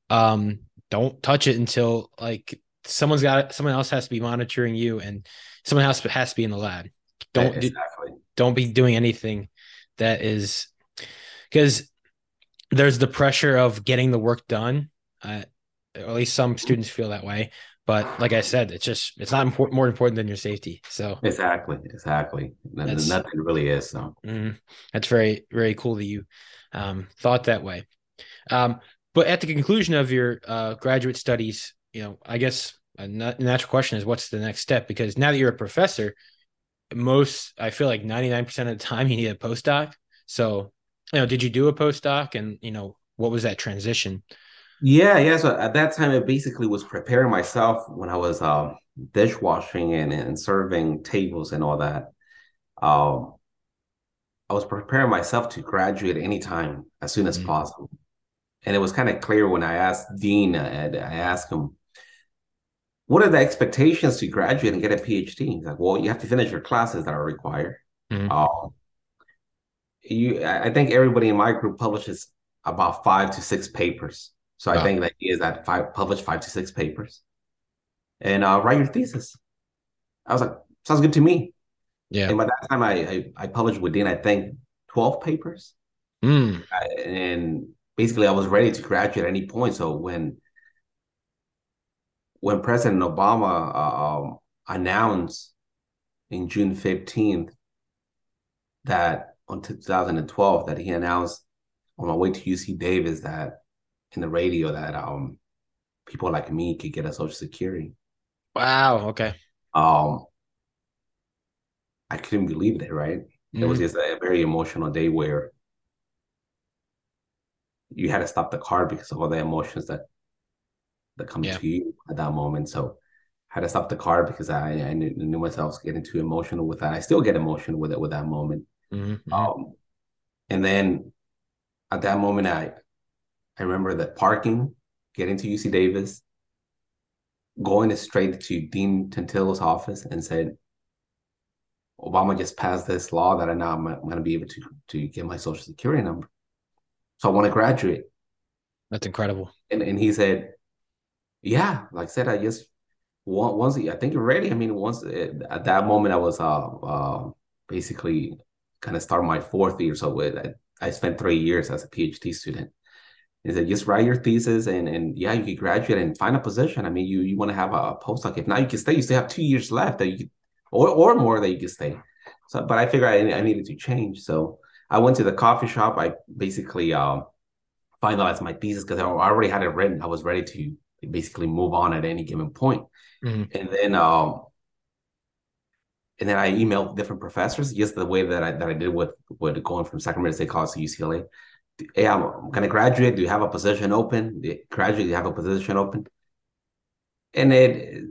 um, don't touch it until like someone's got someone else has to be monitoring you and someone else has to be in the lab. Don't exactly. do, don't be doing anything that is because there's the pressure of getting the work done. Uh, or at least some students feel that way. But like I said, it's just it's not more important than your safety. So exactly, exactly. That's, Nothing really is. So mm, that's very very cool that you um, thought that way. Um, but at the conclusion of your uh, graduate studies, you know, I guess a natural question is what's the next step? Because now that you're a professor, most I feel like 99% of the time you need a postdoc. So, you know, did you do a postdoc and, you know, what was that transition? Yeah, yeah. So at that time, it basically was preparing myself when I was uh, dishwashing and, and serving tables and all that. Um, I was preparing myself to graduate anytime as soon as mm-hmm. possible. And it was kind of clear when I asked Dean, I, I asked him, what are the expectations to graduate and get a PhD? He's like, well, you have to finish your classes that are required. Mm-hmm. Um, you, I think everybody in my group publishes about five to six papers. So wow. I think the idea is that five publish five to six papers, and uh, write your thesis. I was like, sounds good to me. Yeah. And by that time, I I, I published within I think twelve papers, mm. and basically I was ready to graduate at any point. So when when President Obama uh, um, announced in June fifteenth that on 2012 that he announced on my way to UC Davis that in the radio that um people like me could get a social security. Wow. Okay. Um, I couldn't believe it. Right. Mm-hmm. It was mm. just a very emotional day where you had to stop the car because of all the emotions that that come yeah. to you at that moment. So I had to stop the car because I, I knew, myself getting too emotional with that. I still get emotional with it with that moment. Mm-hmm. Um, and then at that moment, I I remember that parking, getting to UC Davis, going straight to Dean Tantillo's office and said, Obama just passed this law that I now I'm, I'm going to be able to to get my social security number. So I want to graduate. That's incredible. And and he said, yeah, like I said, I just once I think you're ready. I mean, once at that moment I was uh, uh basically kind of start my fourth year. So I, I spent three years as a PhD student. He said, just write your thesis and and yeah, you can graduate and find a position. I mean, you you want to have a postdoc. If not, you can stay. You still have two years left that you could, or or more that you can stay. So, but I figured I, I needed to change. So I went to the coffee shop. I basically um, finalized my thesis because I already had it written. I was ready to basically move on at any given point. Mm-hmm. And then um, and then I emailed different professors, just the way that I that I did with with going from Sacramento State College to UCLA. Hey, I'm gonna graduate. Do you have a position open? Do graduate, do you have a position open? And it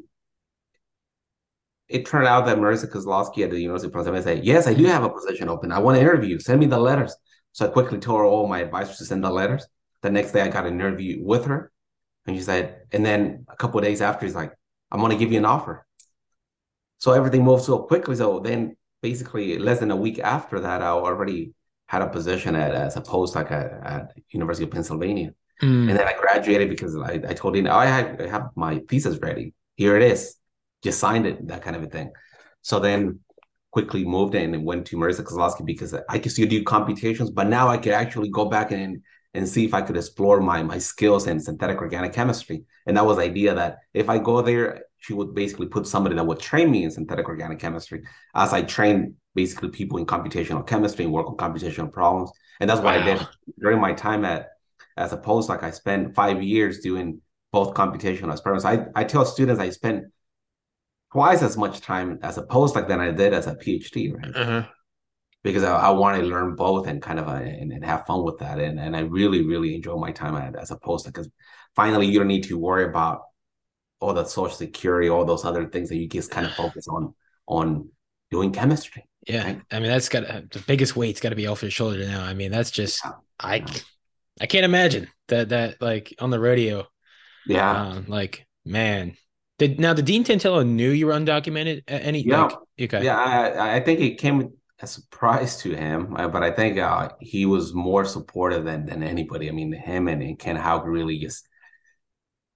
it turned out that Marisa Kozlowski at the University of Pennsylvania said, Yes, I do have a position open. I want to interview. Send me the letters. So I quickly told all my advisors to send the letters. The next day I got an interview with her. And she said, and then a couple of days after, he's like, I'm gonna give you an offer. So everything moved so quickly. So then basically less than a week after that, I already had a position at, as a postdoc at, at University of Pennsylvania. Mm. And then I graduated because I, I told him, oh, I have, I have my thesis ready. Here it is. Just signed it, that kind of a thing. So then quickly moved in and went to Marisa Kozlowski because I could still do computations, but now I could actually go back and and see if I could explore my my skills in synthetic organic chemistry. And that was the idea that if I go there, she would basically put somebody that would train me in synthetic organic chemistry as I trained basically people in computational chemistry and work on computational problems. And that's what wow. I did during my time at as a postdoc. I spent five years doing both computational experiments. I, I tell students I spent twice as much time as a postdoc than I did as a PhD, right? Uh-huh. Because I, I wanted to learn both and kind of uh, and, and, have fun with that. And, and I really, really enjoy my time at, as a postdoc because finally you don't need to worry about all that social security, all those other things that you just kind of focus on on doing chemistry. Yeah, right? I mean that's got the biggest weight's got to be off your shoulder now. I mean that's just yeah. I I can't imagine that that like on the rodeo. Yeah, um, like man, did now the Dean Tantillo knew you were undocumented? Any yeah, like, okay, yeah, I I think it came a surprise to him, uh, but I think uh, he was more supportive than than anybody. I mean, him and, and Ken Houk really just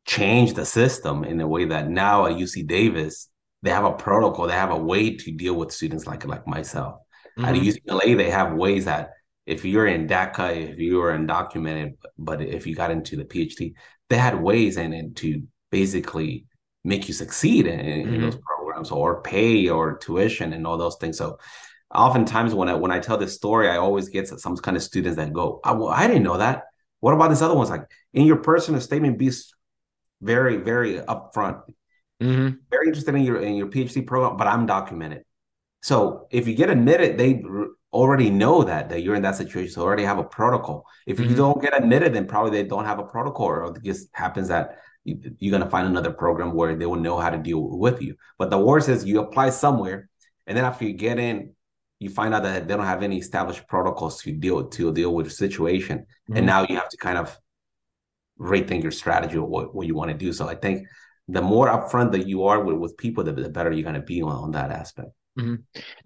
changed the system in a way that now at UC Davis they have a protocol, they have a way to deal with students like like myself. Mm-hmm. At UCLA, they have ways that if you're in DACA, if you were undocumented, but if you got into the PhD, they had ways and, and to basically make you succeed in, mm-hmm. in, those programs or pay or tuition and all those things. So oftentimes when I when I tell this story, I always get some kind of students that go, oh, well, I didn't know that. What about this other ones? Like in your personal statement, be very, very upfront. Mm-hmm. Very interested in your in your PhD program, but I'm documented. So if you get admitted, they already know that that you're in that situation. So already have a protocol. If mm-hmm. you don't get admitted, then probably they don't have a protocol, or it just happens that you're gonna find another program where they will know how to deal with you. But the worst is you apply somewhere, and then after you get in, you find out that they don't have any established protocols to deal to deal with the situation, mm-hmm. and now you have to kind of rethink your strategy or what, what you want to do. So I think the more upfront that you are with, with people, the, the better you're going to be on, on that aspect. Mm-hmm.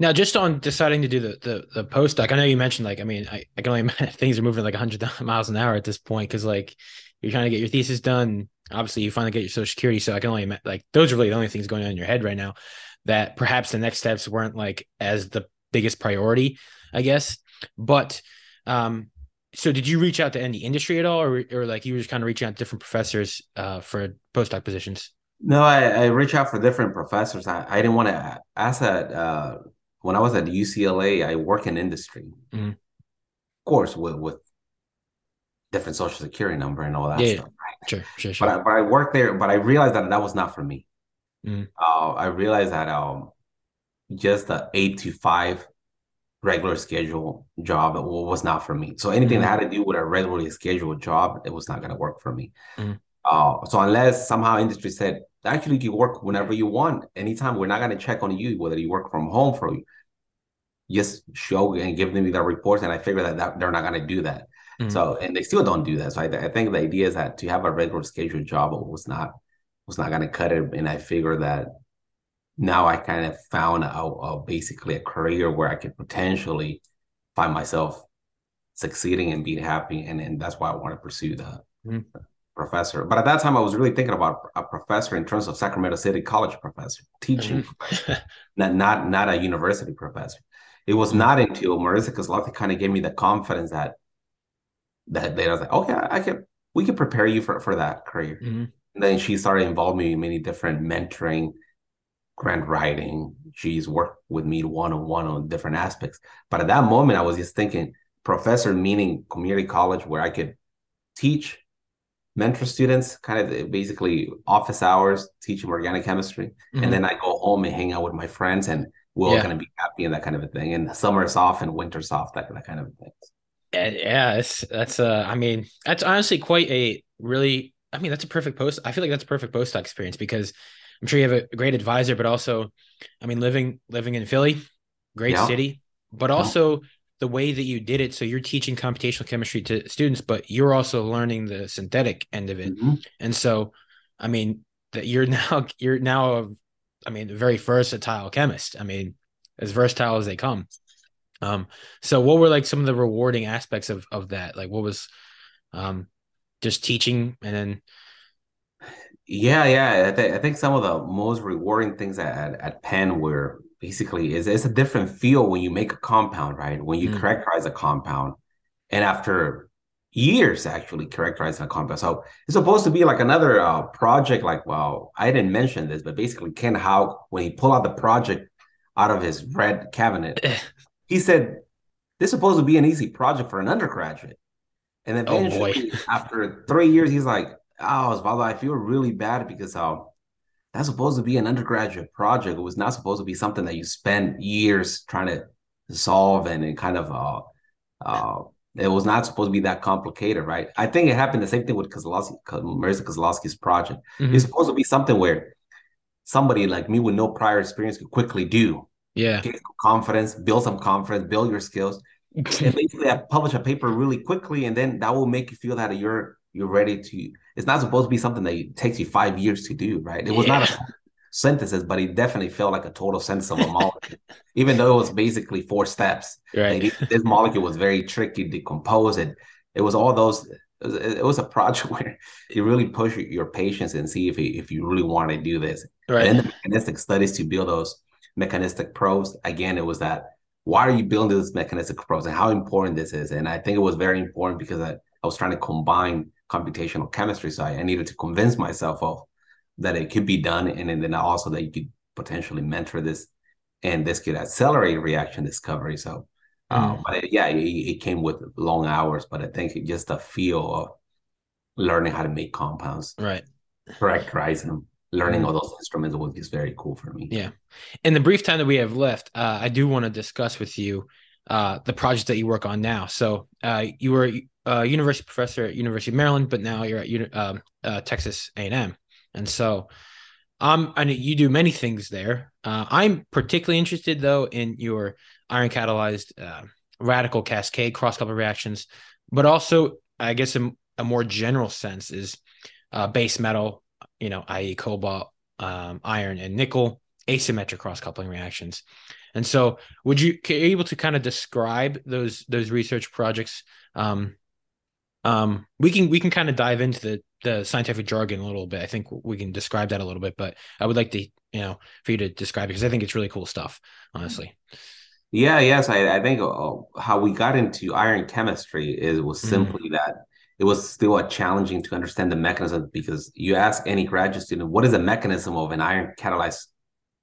Now, just on deciding to do the the, the postdoc, I know you mentioned like, I mean, I, I can only imagine things are moving like 100 miles an hour at this point because like you're trying to get your thesis done. Obviously, you finally get your social security. So I can only like those are really the only things going on in your head right now. That perhaps the next steps weren't like as the biggest priority, I guess. But um, so did you reach out to any industry at all, or or like you were just kind of reaching out to different professors uh, for postdoc positions? No, I, I reach out for different professors. I, I didn't want to ask that uh, when I was at UCLA. I work in industry, mm-hmm. of course, with with different social security number and all that yeah, stuff. Right? Sure, sure, sure. But I, but I worked there, but I realized that that was not for me. Mm. Uh, I realized that um, just the eight to five regular schedule job was not for me. So anything mm. that had to do with a regularly scheduled job, it was not going to work for me. Mm. Uh, so unless somehow industry said actually you work whenever you want, anytime, we're not going to check on you whether you work from home for you. Just show and give them the reports, and I figure that, that they're not going to do that. Mm-hmm. So and they still don't do that. So I, I think the idea is that to have a regular scheduled job was not was not going to cut it. And I figure that now I kind of found a, basically a career where I could potentially find myself succeeding and being happy, and and that's why I want to pursue the mm-hmm. professor. But at that time, I was really thinking about a professor in terms of Sacramento City College professor, teaching, mm-hmm. not not not a university professor. It was not until Marisa Kozlowski kind of gave me the confidence that that they was like, okay, I can we can prepare you for for that career. Mm-hmm. And then she started involving me in many different mentoring, grant writing. She's worked with me one on one on different aspects. But at that moment, I was just thinking professor meaning community college where I could teach, mentor students, kind of basically office hours, teach them organic chemistry, mm-hmm. and then I go home and hang out with my friends and we're yeah. all going to be happy and that kind of a thing. And summer's off and winter's off, that, that kind of thing. Yeah, it's that's uh I mean, that's honestly quite a really I mean, that's a perfect post. I feel like that's a perfect postdoc experience because I'm sure you have a great advisor, but also, I mean, living living in Philly, great yeah. city, but also yeah. the way that you did it. So you're teaching computational chemistry to students, but you're also learning the synthetic end of it. Mm-hmm. And so, I mean, that you're now you're now a, I mean, a very versatile chemist. I mean, as versatile as they come. Um, so what were like some of the rewarding aspects of of that? Like what was um just teaching and then yeah, yeah. I, th- I think some of the most rewarding things at, at Penn were basically is it's a different feel when you make a compound, right? When you mm. characterize a compound, and after years actually characterizing a compound. So it's supposed to be like another uh, project. Like, well, I didn't mention this, but basically Ken Houk, when he pulled out the project out of his red cabinet, he said, "This is supposed to be an easy project for an undergraduate." And then oh after three years, he's like, "Oh, Osvaldo, I feel really bad because um, that's supposed to be an undergraduate project. It was not supposed to be something that you spend years trying to solve and, and kind of uh, uh, it was not supposed to be that complicated, right? I think it happened the same thing with Kozlowski, Marisa Kozlowski's project. Mm-hmm. It's supposed to be something where somebody like me with no prior experience could quickly do. Yeah. Get confidence, build some confidence, build your skills. and basically I publish a paper really quickly, and then that will make you feel that you're you're ready to. It's not supposed to be something that takes you five years to do, right? It was yeah. not a synthesis, but it definitely felt like a total sense of a molecule, even though it was basically four steps. Right. Like, this molecule was very tricky to compose, It it was all those. It was, it was a project where you really push your patience and see if you, if you really want to do this. Right. And then the mechanistic studies to build those mechanistic probes. Again, it was that why are you building this mechanistic probes and how important this is? And I think it was very important because I, I was trying to combine computational chemistry. So I, needed to convince myself of that it could be done. And, and then also that you could potentially mentor this and this could accelerate reaction discovery. So, um, mm. but it, yeah, it, it, came with long hours, but I think just a feel of learning how to make compounds, right? Characterize them, learning mm. all those instruments was just very cool for me. Yeah. In the brief time that we have left, uh, I do want to discuss with you uh, the project that you work on now. So uh, you were a university professor at University of Maryland, but now you're at um, uh, Texas A&M. And so Um, I know you do many things there. Uh, I'm particularly interested though in your iron catalyzed uh, radical cascade cross couple reactions, but also I guess in a more general sense is uh, base metal, you know, i.e., cobalt, um, iron, and nickel asymmetric cross coupling reactions. And so, would you able to kind of describe those those research projects? Um, um, we can we can kind of dive into the the scientific jargon a little bit. I think we can describe that a little bit, but I would like to you know for you to describe it because I think it's really cool stuff. Honestly. Yeah. Yes. I, I think uh, how we got into iron chemistry is was mm. simply mm. that it was still a challenging to understand the mechanism because you ask any graduate student what is the mechanism of an iron catalyzed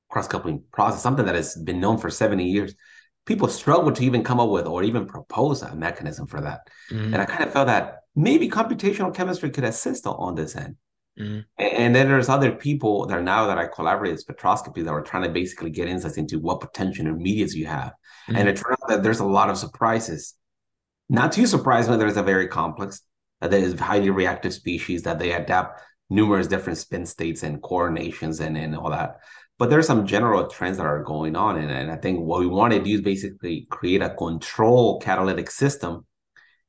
cross coupling process, something that has been known for 70 years. People struggle to even come up with or even propose a mechanism for that. Mm-hmm. And I kind of felt that maybe computational chemistry could assist on this end. Mm-hmm. And then there's other people that are now that I collaborate with spectroscopy that are trying to basically get insights into what potential intermediates you have. Mm-hmm. And it turns out that there's a lot of surprises. Not too surprising, there's a very complex, that is highly reactive species that they adapt numerous different spin states and coordinations and, and all that but there's some general trends that are going on and, and i think what we want to do is basically create a control catalytic system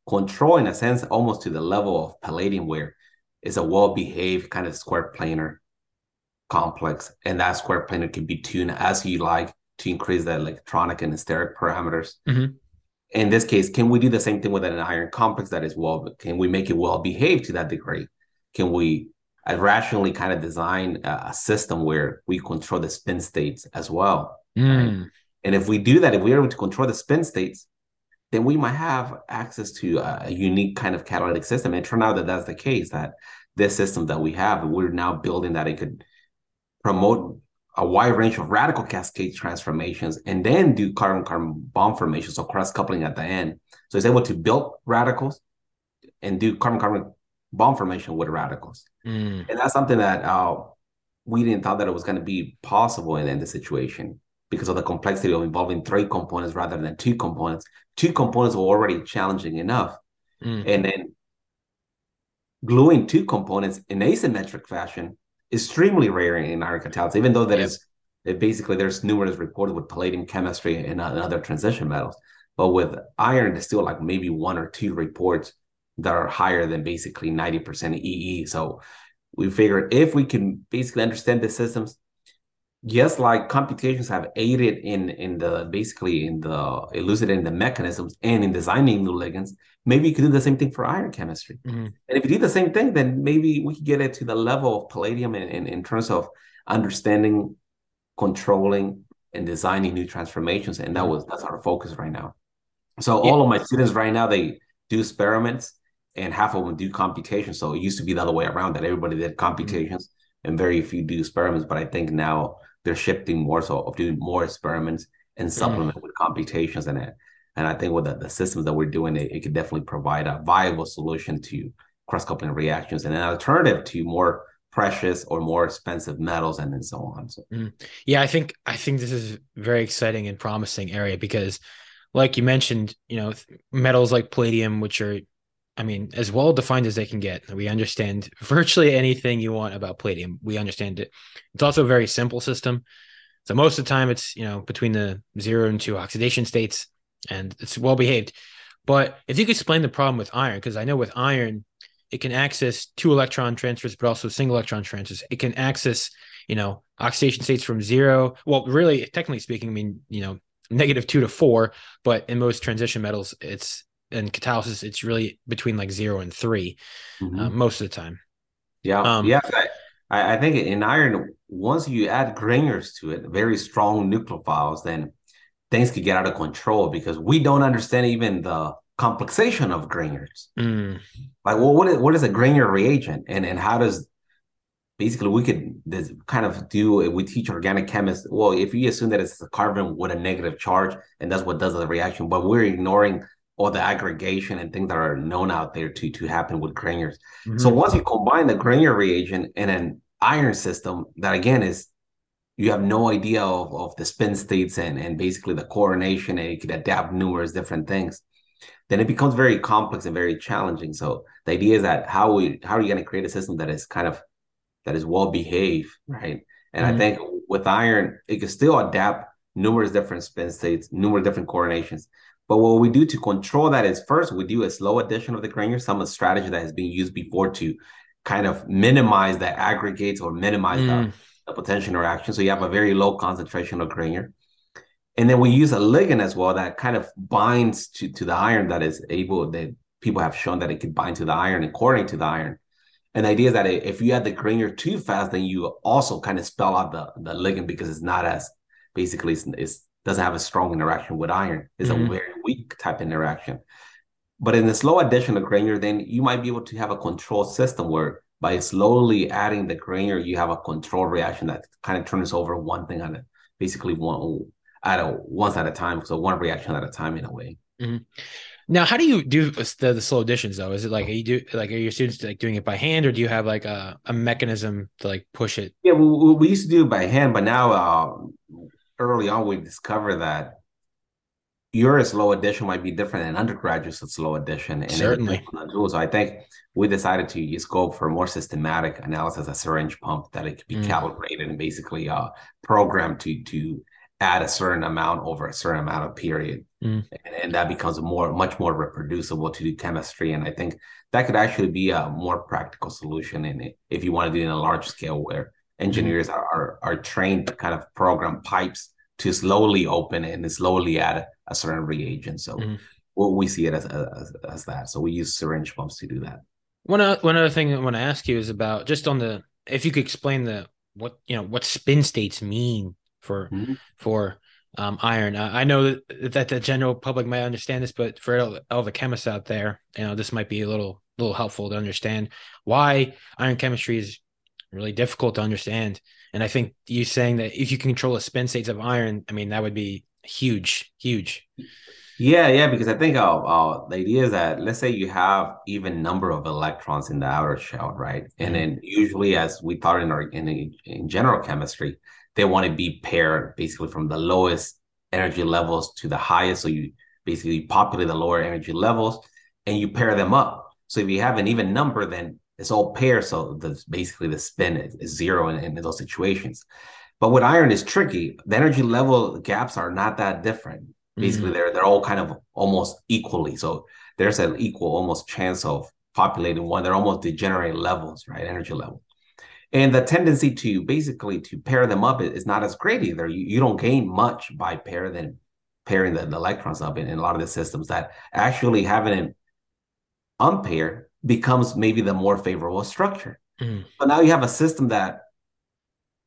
control in a sense almost to the level of palladium where it's a well-behaved kind of square planar complex. And that square planar can be tuned as you like to increase the electronic and steric parameters. Mm-hmm. in this case can we do the same thing with an iron complex that is well can we make it well behaved to that degree? Can we I rationally kind of design a system where we control the spin states as well. Mm. Right? And if we do that, if we're able to control the spin states, then we might have access to a, unique kind of catalytic system. And turn out that that's the case, that this system that we have, we're now building that it could promote a wide range of radical cascade transformations and then do carbon-carbon bond formations, so cross-coupling at the end. So it's able to build radicals and do carbon-carbon bond formation with radicals. Mm. And that's something that uh, we didn't thought that it was going to be possible in, in the situation because of the complexity of involving three components rather than two components. Two components were already challenging enough. Mm. And then gluing two components in asymmetric fashion extremely rare in iron catalysis, even though there yep. is basically there's numerous reports with palladium chemistry and, uh, and other transition metals. But with iron, there's still like maybe one or two reports that are higher than basically 90% EE. So we figured if we can basically understand the systems, yes, like computations have aided in in the basically in the elucidating the mechanisms and in designing new ligands, maybe you could do the same thing for iron chemistry. Mm-hmm. And if you do the same thing, then maybe we could get it to the level of palladium in, in, in terms of understanding, controlling, and designing new transformations. And that mm-hmm. was that's our focus right now. So yeah. all of my students right now, they do experiments and half of them do computations. So it used to be the other way around that everybody did computations mm-hmm. and very few do experiments. But I think now they're shifting more so of doing more experiments and mm-hmm. supplement mm-hmm. with computations and it. And I think with the, the systems that we're doing, it, it could definitely provide a viable solution to cross-coupling reactions and an alternative to more precious or more expensive metals and then so on. So mm. yeah, I think I think this is very exciting and promising area because like you mentioned, you know, metals like palladium, which are I mean, as well defined as they can get. We understand virtually anything you want about palladium. We understand it. It's also a very simple system. So most of the time it's, you know, between the zero and two oxidation states and it's well behaved. But if you could explain the problem with iron, because I know with iron, it can access two electron transfers, but also single electron transfers. It can access, you know, oxidation states from zero. Well, really, technically speaking, I mean, you know, negative two to four, but in most transition metals, it's and catalysis, it's really between like zero and 3 mm-hmm. uh, most of the time. Yeah, um, yeah. I, I think in iron, once you add Grignards to it, very strong nucleophiles, then things could get out of control because we don't understand even the complexation of Grignards. Mm. Like, well, what is what is a Grignard reagent, and and how does basically we could this kind of do we teach organic chemists well if you assume that it's a carbon with a negative charge and that's what does the reaction but we're ignoring or the aggregation and things that are known out there to to happen with Grignards. Mm-hmm. So once you combine the Grignard reagent and an iron system, that again is you have no idea of, of the spin states and, and basically the coordination and you could adapt numerous different things then it becomes very complex and very challenging so the idea is that how we how are you going to create a system that is kind of that is well behaved right And mm-hmm. I think with iron, it can still adapt numerous different spin states, numerous different coordinations. But what we do to control that is first we do a slow addition of the Grignard, some of the strategy that has been used before to kind of minimize the aggregates or minimize mm. the, the, potential interaction. So you have a very low concentration of Grignard. And then we use a ligand as well that kind of binds to, to the iron that is able that people have shown that it can bind to the iron and coordinate to the iron. And the idea is that if you add the Grignard too fast, then you also kind of spell out the, the ligand because it's not as basically it's, it's doesn't have a strong interaction with iron. It's mm-hmm. a very weak type interaction. But in the slow addition of Grignard, then you might be able to have a control system where by slowly adding the Grignard, you have a control reaction that kind of turns over one thing at a basically one at a once at a time. So one reaction at a time in a way. Mm-hmm. Now, how do you do the, the, slow additions though? Is it like are you do like are your students like doing it by hand, or do you have like a, a mechanism to like push it? Yeah, we, we used to do it by hand, but now uh, early on we discovered that your slow addition might be different than undergraduate's slow addition. And Certainly. So I think we decided to just go for a more systematic analysis, a syringe pump that it could be mm. calibrated and basically uh, programmed to to add a certain amount over a certain amount of period. Mm. And, and, that becomes more much more reproducible to do chemistry. And I think that could actually be a more practical solution in it if you want to do it in a large scale where engineers mm. are, are, are trained to kind of program pipes to slowly open and slowly add a certain reagent. So mm. well, we see it as, as, as that. So we use syringe pumps to do that. One uh, one other thing I want to ask you is about just on the if you could explain the what you know what spin states mean for mm-hmm. for um, iron. Uh, I know that, that the general public might understand this, but for all, all, the chemists out there, you know, this might be a little little helpful to understand why iron chemistry is really difficult to understand. And I think you saying that if you control the spin states of iron, I mean, that would be huge, huge. Yeah, yeah, because I think uh, uh, the idea is that let's say you have even number of electrons in the outer shell, right? Mm-hmm. And then usually, as we thought in our in, in general chemistry, they want to be paired basically from the lowest energy levels to the highest. So you basically populate the lower energy levels and you pair them up. So if you have an even number, then it's all pairs. So the, basically the spin is, is zero in, in, those situations. But with iron is tricky. The energy level gaps are not that different. Basically, mm-hmm. they're they're all kind of almost equally. So there's an equal almost chance of populating one. They're almost degenerate levels, right? Energy level and the tendency to basically to pair them up is not as great either. You, you don't gain much by pair them pairing the, the electrons up in, in, a lot of the systems that actually having an unpair becomes maybe the more favorable structure. Mm. But now you have a system that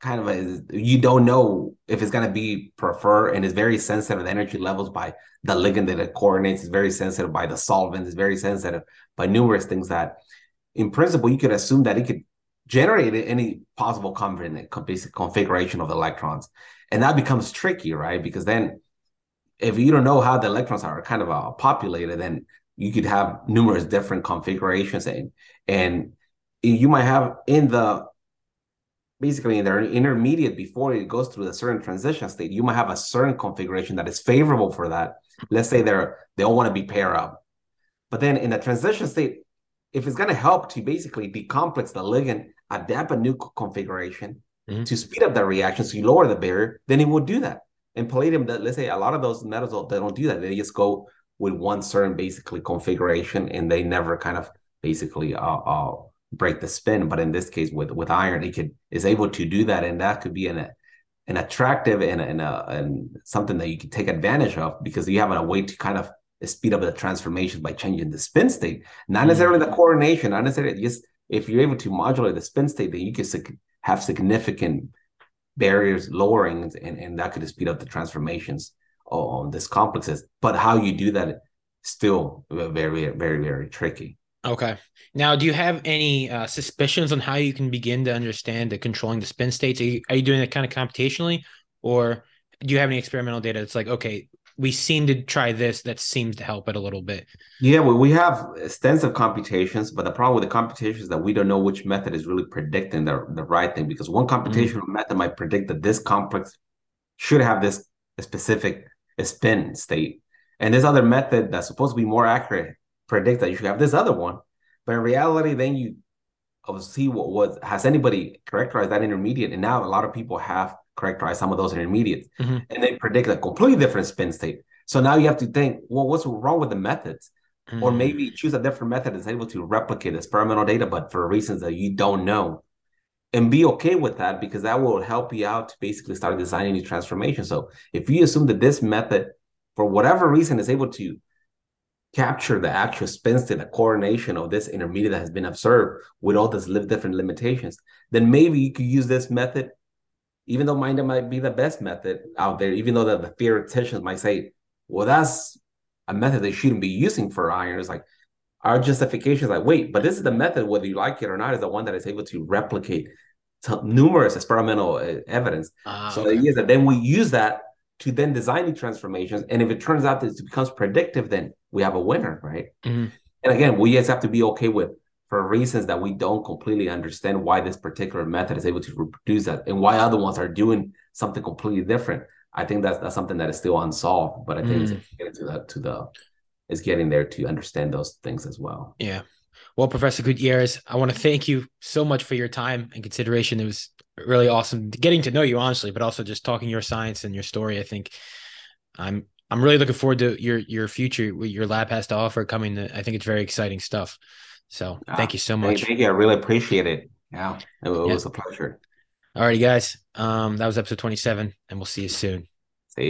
kind of is, you don't know if it's going to be prefer and is very sensitive to the energy levels by the ligand that it coordinates is very sensitive by the solvent is very sensitive by numerous things that in principle you could assume that it could generate any possible basic configuration of the electrons. And that becomes tricky, right? Because then if you don't know how the electrons are kind of uh, populated, then you could have numerous different configurations and and you might have in the basically in the intermediate before it goes through a certain transition state, you might have a certain configuration that is favorable for that. Let's say they're they all want to be pair up. But then in the transition state, if it's going to help to basically decomplex the ligand adapt a new configuration mm-hmm. to speed up the reaction so you lower the barrier, then it will do that. And palladium, let's say a lot of those metals they don't do that. They just go with one certain basically configuration and they never kind of basically uh, uh, break the spin. But in this case, with with iron, it could is able to do that, and that could be an an attractive and and, a, and something that you can take advantage of because you have a way to kind of speed up the transformation by changing the spin state, not mm-hmm. necessarily the coordination, not necessarily just if you're able to modulate the spin state, then you can have significant barriers lowering, and, and that could speed up the transformations on these complexes. But how you do that still very, very, very tricky. Okay. Now, do you have any uh, suspicions on how you can begin to understand the controlling the spin states? Are you, are you doing that kind of computationally, or do you have any experimental data that's like, okay, we seem to try this that seems to help it a little bit. Yeah, well, we have extensive computations, but the problem with the computations is that we don't know which method is really predicting the, the right thing because one computational mm-hmm. method might predict that this complex should have this specific spin state. And this other method that's supposed to be more accurate predict that you should have this other one. But in reality, then you see what was has anybody characterized that intermediate, and now a lot of people have characterized some of those intermediates, mm-hmm. and they predict a completely different spin state. So now you have to think, well, what's wrong with the methods? Mm-hmm. Or maybe choose a different method that's able to replicate experimental data, but for reasons that you don't know. And be okay with that because that will help you out to basically start designing new transformation. So if you assume that this method, for whatever reason, is able to capture the actual spin state, the coordination of this intermediate that has been observed with all these different limitations, then maybe you could use this method, even though mine might be the best method out there, even though that the theoreticians might say, well, that's a method they shouldn't be using for iron. It's like our justification is like, wait, but this is the method, whether you like it or not, is the one that is able to replicate numerous experimental uh, evidence. Ah, so okay. the idea is that then we use that to then design the transformations. And if it turns out that it becomes predictive, then we have a winner, right? Mm-hmm. And again, we just have to be okay with for reasons that we don't completely understand why this particular method is able to reproduce that and why other ones are doing something completely different. I think that's that's something that is still unsolved, but I think mm. it's getting to the to the is getting there to understand those things as well. Yeah. Well, Professor Gutierrez, I want to thank you so much for your time and consideration. It was really awesome getting to know you honestly, but also just talking your science and your story. I think I'm I'm really looking forward to your your future, what your lab has to offer coming. To, I think it's very exciting stuff. So ah, thank you so much. Thank you. I really appreciate it. Yeah, it, it yeah. was a pleasure. All righty, guys. Um, that was episode 27, and we'll see you soon.